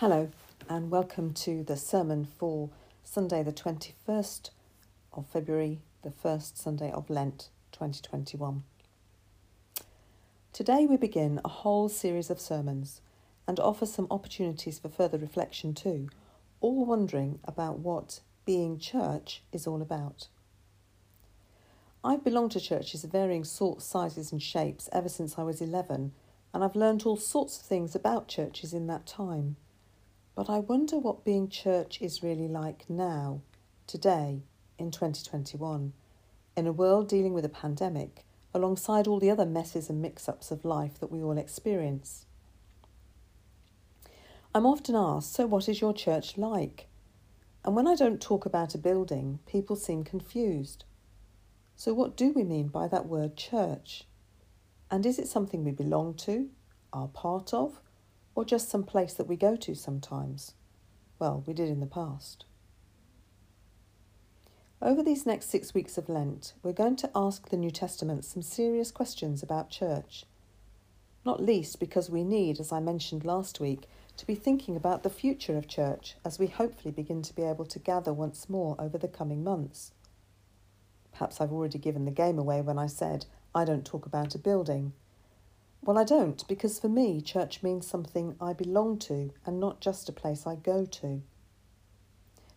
Hello, and welcome to the sermon for Sunday, the 21st of February, the first Sunday of Lent 2021. Today we begin a whole series of sermons and offer some opportunities for further reflection too, all wondering about what being church is all about. I've belonged to churches of varying sorts, sizes, and shapes ever since I was 11, and I've learned all sorts of things about churches in that time. But I wonder what being church is really like now, today, in 2021, in a world dealing with a pandemic, alongside all the other messes and mix ups of life that we all experience. I'm often asked, So, what is your church like? And when I don't talk about a building, people seem confused. So, what do we mean by that word church? And is it something we belong to, are part of, or just some place that we go to sometimes? Well, we did in the past. Over these next six weeks of Lent, we're going to ask the New Testament some serious questions about church. Not least because we need, as I mentioned last week, to be thinking about the future of church as we hopefully begin to be able to gather once more over the coming months. Perhaps I've already given the game away when I said I don't talk about a building. Well, I don't, because for me, church means something I belong to and not just a place I go to.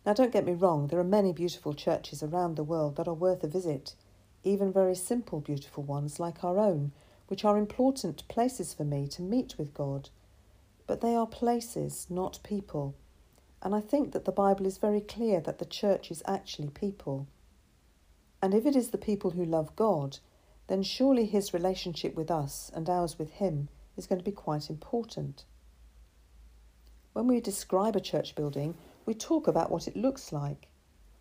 Now, don't get me wrong, there are many beautiful churches around the world that are worth a visit, even very simple, beautiful ones like our own, which are important places for me to meet with God. But they are places, not people. And I think that the Bible is very clear that the church is actually people. And if it is the people who love God, then surely his relationship with us and ours with him is going to be quite important. When we describe a church building, we talk about what it looks like.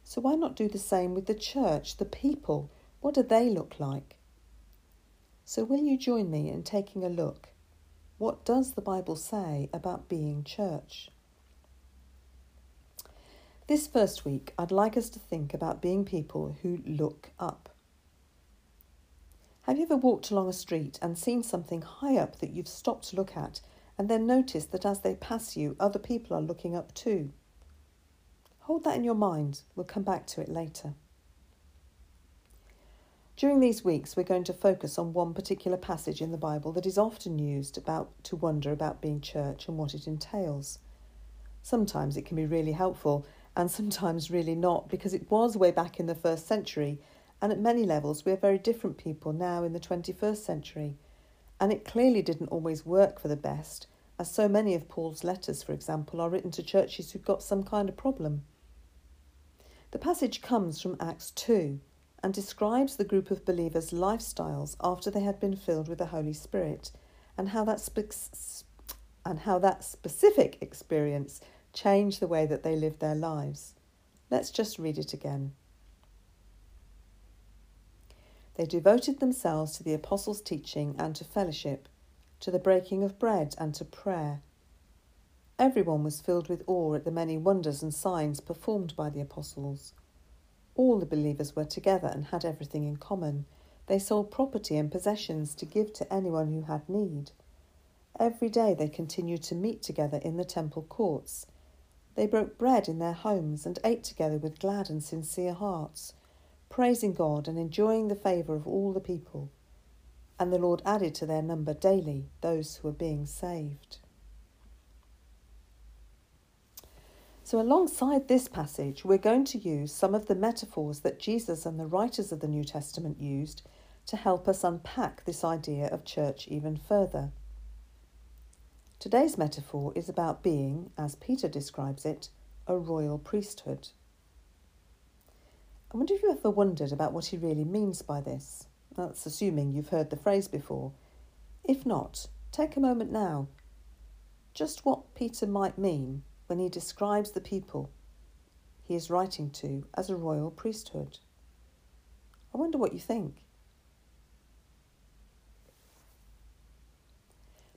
So why not do the same with the church, the people? What do they look like? So will you join me in taking a look? What does the Bible say about being church? This first week, I'd like us to think about being people who look up. Have you ever walked along a street and seen something high up that you've stopped to look at and then noticed that as they pass you, other people are looking up too? Hold that in your mind. We'll come back to it later. During these weeks, we're going to focus on one particular passage in the Bible that is often used about to wonder about being church and what it entails. Sometimes it can be really helpful, and sometimes really not, because it was way back in the first century and at many levels, we are very different people now in the 21st century. And it clearly didn't always work for the best, as so many of Paul's letters, for example, are written to churches who've got some kind of problem. The passage comes from Acts 2 and describes the group of believers' lifestyles after they had been filled with the Holy Spirit and how that, and how that specific experience changed the way that they lived their lives. Let's just read it again. They devoted themselves to the apostles' teaching and to fellowship, to the breaking of bread and to prayer. Everyone was filled with awe at the many wonders and signs performed by the apostles. All the believers were together and had everything in common. They sold property and possessions to give to anyone who had need. Every day they continued to meet together in the temple courts. They broke bread in their homes and ate together with glad and sincere hearts praising God and enjoying the favour of all the people. And the Lord added to their number daily those who were being saved. So, alongside this passage, we're going to use some of the metaphors that Jesus and the writers of the New Testament used to help us unpack this idea of church even further. Today's metaphor is about being, as Peter describes it, a royal priesthood. I wonder if you ever wondered about what he really means by this. That's assuming you've heard the phrase before. If not, take a moment now. Just what Peter might mean when he describes the people he is writing to as a royal priesthood. I wonder what you think.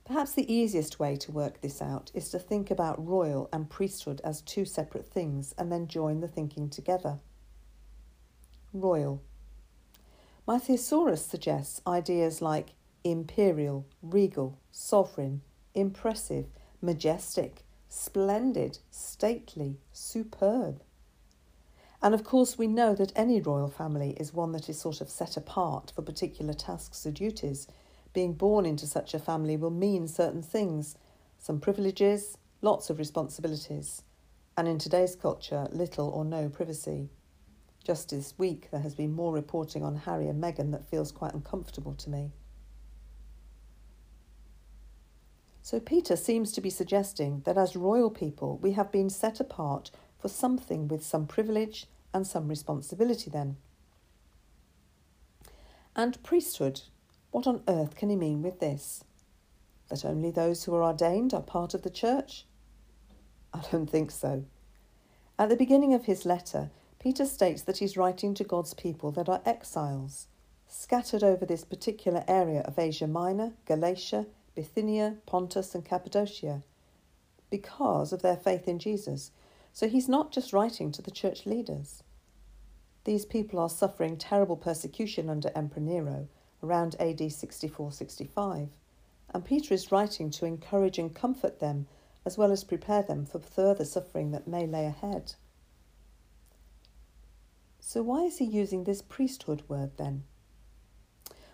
Perhaps the easiest way to work this out is to think about royal and priesthood as two separate things and then join the thinking together royal. My thesaurus suggests ideas like imperial, regal, sovereign, impressive, majestic, splendid, stately, superb. And of course, we know that any royal family is one that is sort of set apart for particular tasks or duties. Being born into such a family will mean certain things some privileges, lots of responsibilities, and in today's culture, little or no privacy. Just this week, there has been more reporting on Harry and Meghan that feels quite uncomfortable to me. So, Peter seems to be suggesting that as royal people, we have been set apart for something with some privilege and some responsibility, then. And priesthood, what on earth can he mean with this? That only those who are ordained are part of the church? I don't think so. At the beginning of his letter, Peter states that he's writing to God's people that are exiles, scattered over this particular area of Asia Minor, Galatia, Bithynia, Pontus, and Cappadocia, because of their faith in Jesus. So he's not just writing to the church leaders. These people are suffering terrible persecution under Emperor Nero around AD 64 65, and Peter is writing to encourage and comfort them as well as prepare them for further suffering that may lay ahead. So, why is he using this priesthood word then?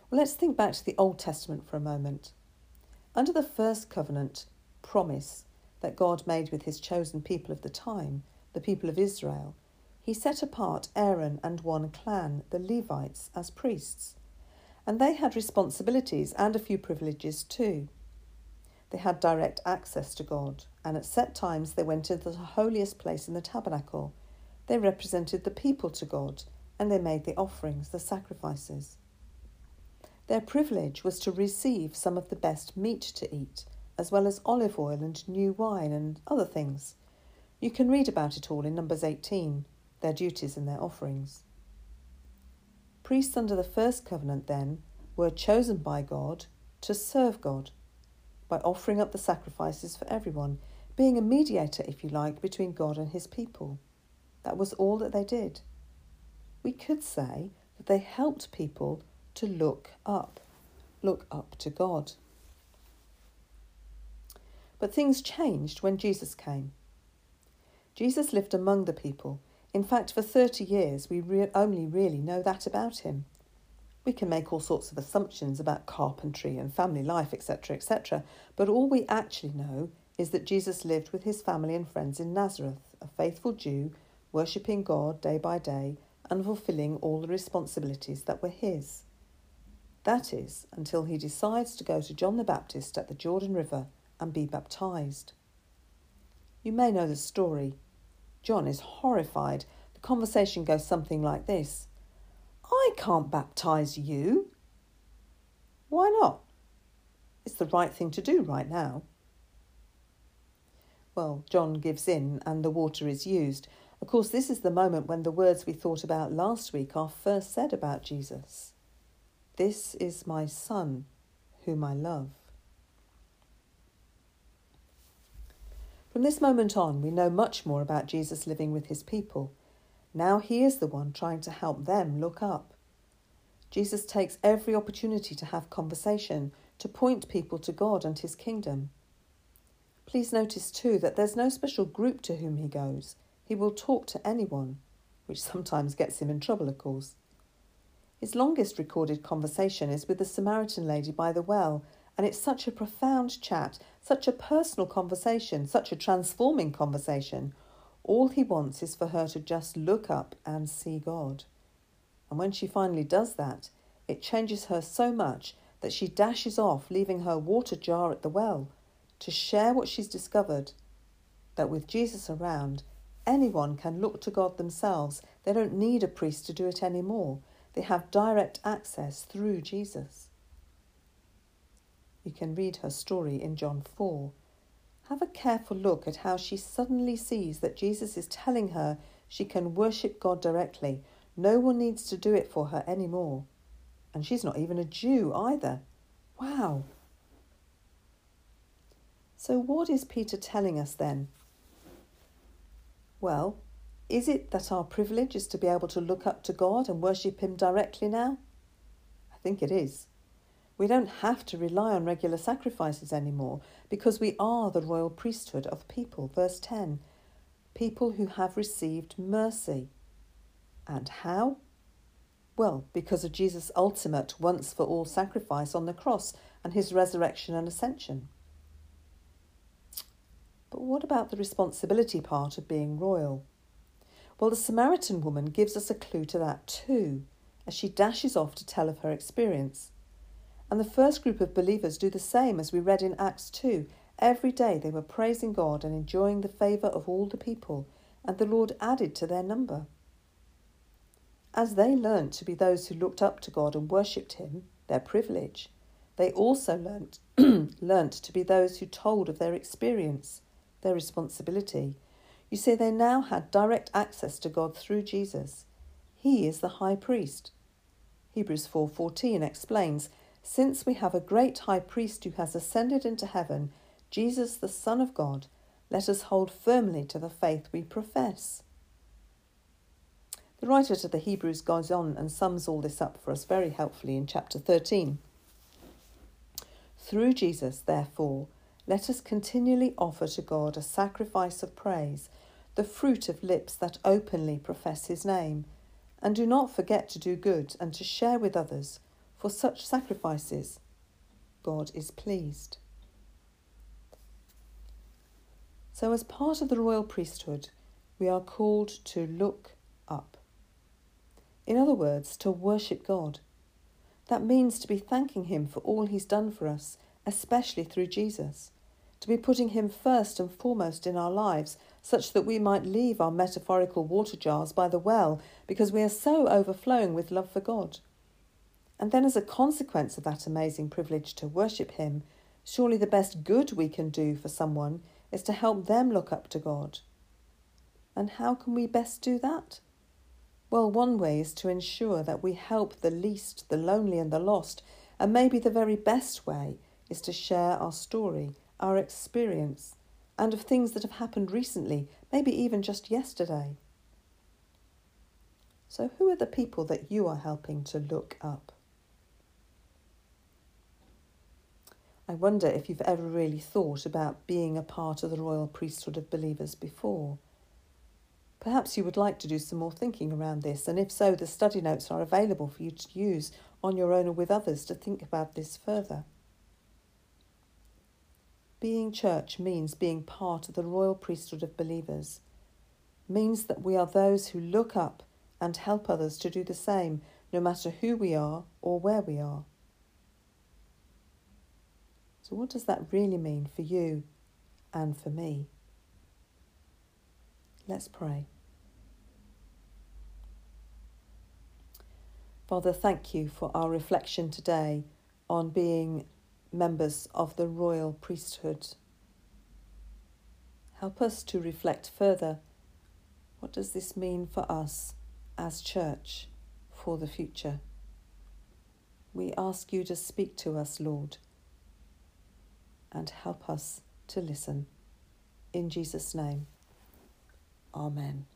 Well, let's think back to the Old Testament for a moment. Under the first covenant promise that God made with his chosen people of the time, the people of Israel, he set apart Aaron and one clan, the Levites, as priests. And they had responsibilities and a few privileges too. They had direct access to God, and at set times they went into the holiest place in the tabernacle they represented the people to God and they made the offerings, the sacrifices. Their privilege was to receive some of the best meat to eat, as well as olive oil and new wine and other things. You can read about it all in Numbers 18, their duties and their offerings. Priests under the first covenant, then, were chosen by God to serve God by offering up the sacrifices for everyone, being a mediator, if you like, between God and his people. That was all that they did. We could say that they helped people to look up, look up to God. But things changed when Jesus came. Jesus lived among the people. In fact, for 30 years, we re- only really know that about him. We can make all sorts of assumptions about carpentry and family life, etc., etc., but all we actually know is that Jesus lived with his family and friends in Nazareth, a faithful Jew worshipping God day by day and fulfilling all the responsibilities that were his. That is, until he decides to go to John the Baptist at the Jordan River and be baptized. You may know the story. John is horrified. The conversation goes something like this I can't baptize you. Why not? It's the right thing to do right now. Well, John gives in and the water is used, of course, this is the moment when the words we thought about last week are first said about Jesus This is my Son, whom I love. From this moment on, we know much more about Jesus living with his people. Now he is the one trying to help them look up. Jesus takes every opportunity to have conversation, to point people to God and his kingdom. Please notice too that there's no special group to whom he goes. He will talk to anyone, which sometimes gets him in trouble, of course. His longest recorded conversation is with the Samaritan lady by the well, and it's such a profound chat, such a personal conversation, such a transforming conversation. All he wants is for her to just look up and see God. And when she finally does that, it changes her so much that she dashes off, leaving her water jar at the well, to share what she's discovered that with Jesus around, Anyone can look to God themselves. They don't need a priest to do it anymore. They have direct access through Jesus. You can read her story in John 4. Have a careful look at how she suddenly sees that Jesus is telling her she can worship God directly. No one needs to do it for her anymore. And she's not even a Jew either. Wow. So, what is Peter telling us then? Well, is it that our privilege is to be able to look up to God and worship Him directly now? I think it is. We don't have to rely on regular sacrifices anymore because we are the royal priesthood of people. Verse 10 People who have received mercy. And how? Well, because of Jesus' ultimate once for all sacrifice on the cross and his resurrection and ascension. But what about the responsibility part of being royal? Well, the Samaritan woman gives us a clue to that too, as she dashes off to tell of her experience. And the first group of believers do the same as we read in Acts 2. Every day they were praising God and enjoying the favour of all the people, and the Lord added to their number. As they learnt to be those who looked up to God and worshipped Him, their privilege, they also learnt, learnt to be those who told of their experience, their responsibility. You see, they now had direct access to God through Jesus. He is the high priest. Hebrews 4:14 explains, "Since we have a great high priest who has ascended into heaven, Jesus the Son of God, let us hold firmly to the faith we profess." The writer to the Hebrews goes on and sums all this up for us very helpfully in chapter 13. Through Jesus, therefore, let us continually offer to God a sacrifice of praise, the fruit of lips that openly profess his name. And do not forget to do good and to share with others, for such sacrifices God is pleased. So, as part of the royal priesthood, we are called to look up. In other words, to worship God. That means to be thanking Him for all He's done for us, especially through Jesus, to be putting Him first and foremost in our lives, such that we might leave our metaphorical water jars by the well because we are so overflowing with love for God. And then, as a consequence of that amazing privilege to worship Him, surely the best good we can do for someone is to help them look up to God. And how can we best do that? Well, one way is to ensure that we help the least, the lonely, and the lost, and maybe the very best way is to share our story, our experience, and of things that have happened recently, maybe even just yesterday. So, who are the people that you are helping to look up? I wonder if you've ever really thought about being a part of the royal priesthood of believers before. Perhaps you would like to do some more thinking around this, and if so, the study notes are available for you to use on your own or with others to think about this further. Being church means being part of the royal priesthood of believers, means that we are those who look up and help others to do the same, no matter who we are or where we are. So, what does that really mean for you and for me? Let's pray. Father, thank you for our reflection today on being members of the royal priesthood. Help us to reflect further what does this mean for us as church for the future? We ask you to speak to us, Lord, and help us to listen. In Jesus' name, Amen.